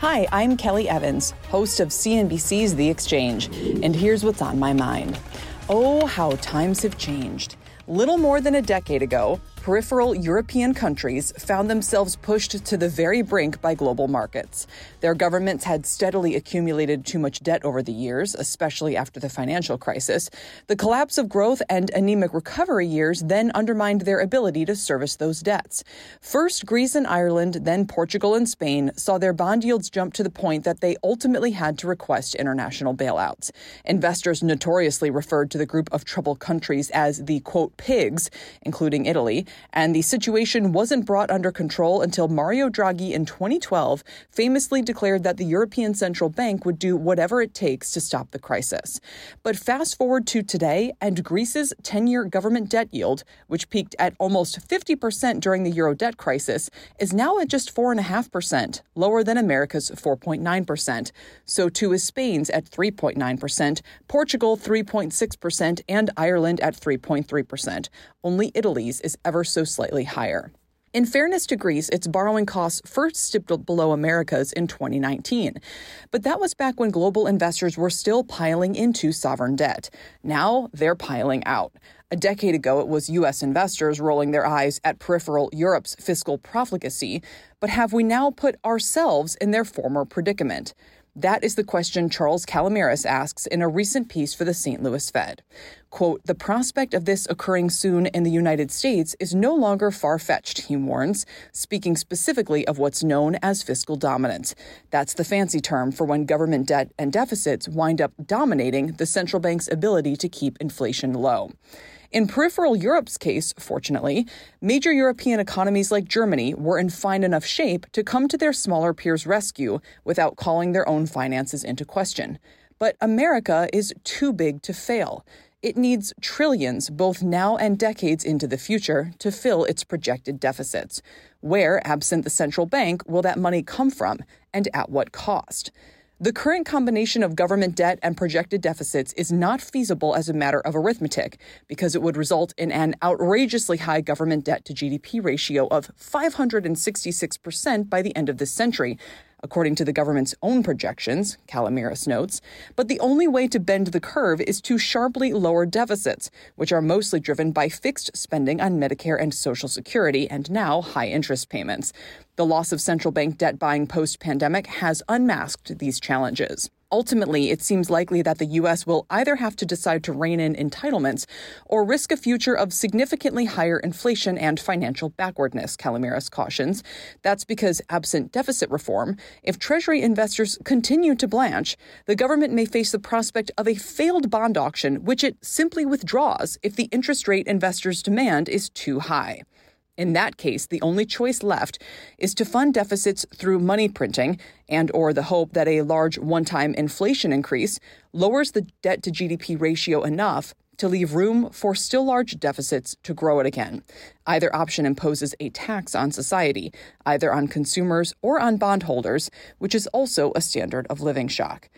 Hi, I'm Kelly Evans, host of CNBC's The Exchange, and here's what's on my mind. Oh, how times have changed. Little more than a decade ago, peripheral European countries found themselves pushed to the very brink by global markets. Their governments had steadily accumulated too much debt over the years, especially after the financial crisis. The collapse of growth and anemic recovery years then undermined their ability to service those debts. First, Greece and Ireland, then Portugal and Spain saw their bond yields jump to the point that they ultimately had to request international bailouts. Investors notoriously referred to the group of troubled countries as the quote PIIGS, including Italy, and the situation wasn't brought under control until Mario Draghi in 2012 famously declared that the European Central Bank would do whatever it takes to stop the crisis. But fast forward to today, and Greece's 10 year government debt yield, which peaked at almost 50% during the euro debt crisis, is now at just 4.5%, lower than America's 4.9%. So too is Spain's at 3.9%, Portugal 3.6%, and Ireland at 3.3%. Only Italy's is ever so slightly higher. In fairness to Greece, its borrowing costs first dipped below America's in 2019. But that was back when global investors were still piling into sovereign debt. Now they're piling out. A decade ago, it was U.S. investors rolling their eyes at peripheral Europe's fiscal profligacy. But have we now put ourselves in their former predicament? That is the question Charles Calomiris asks in a recent piece for the St. Louis Fed. Quote, the prospect of this occurring soon in the United States is no longer far fetched, he warns, speaking specifically of what's known as fiscal dominance. That's the fancy term for when government debt and deficits wind up dominating the central bank's ability to keep inflation low. In peripheral Europe's case, fortunately, major European economies like Germany were in fine enough shape to come to their smaller peers' rescue without calling their own finances into question. But America is too big to fail. It needs trillions, both now and decades into the future, to fill its projected deficits. Where, absent the central bank, will that money come from, and at what cost? The current combination of government debt and projected deficits is not feasible as a matter of arithmetic because it would result in an outrageously high government debt to GDP ratio of 566% by the end of this century, according to the government's own projections, Calomiris notes. But the only way to bend the curve is to sharply lower deficits, which are mostly driven by fixed spending on Medicare and Social Security and now high interest payments. The loss of central bank debt buying post pandemic has unmasked these challenges. Ultimately, it seems likely that the U.S. will either have to decide to rein in entitlements or risk a future of significantly higher inflation and financial backwardness, Calomiris cautions. That's because, absent deficit reform, if Treasury investors continue to blanch, the government may face the prospect of a failed bond auction, which it simply withdraws if the interest rate investors demand is too high. In that case, the only choice left is to fund deficits through money printing and or the hope that a large one-time inflation increase lowers the debt to GDP ratio enough to leave room for still large deficits to grow it again. Either option imposes a tax on society, either on consumers or on bondholders, which is also a standard of living shock.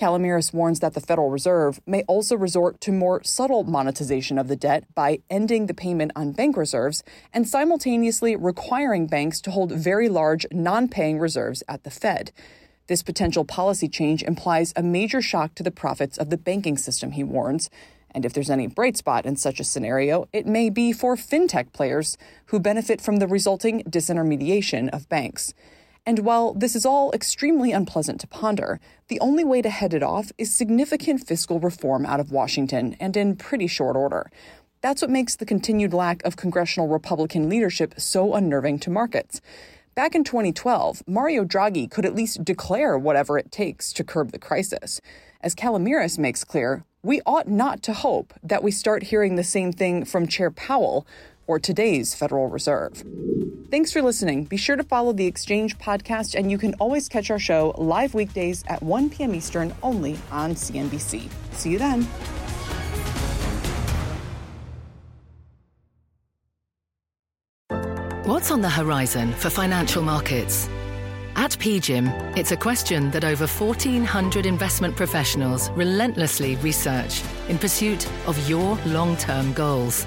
Calomiris warns that the Federal Reserve may also resort to more subtle monetization of the debt by ending the payment on bank reserves and simultaneously requiring banks to hold very large non paying reserves at the Fed. This potential policy change implies a major shock to the profits of the banking system, he warns. And if there's any bright spot in such a scenario, it may be for fintech players who benefit from the resulting disintermediation of banks. And while this is all extremely unpleasant to ponder, the only way to head it off is significant fiscal reform out of Washington and in pretty short order. That's what makes the continued lack of congressional Republican leadership so unnerving to markets. Back in 2012, Mario Draghi could at least declare whatever it takes to curb the crisis. As Calomiris makes clear, we ought not to hope that we start hearing the same thing from Chair Powell or today's Federal Reserve. Thanks for listening. Be sure to follow the Exchange podcast, and you can always catch our show live weekdays at 1 p.m. Eastern only on CNBC. See you then. What's on the horizon for financial markets? At PGIM, it's a question that over 1,400 investment professionals relentlessly research in pursuit of your long term goals.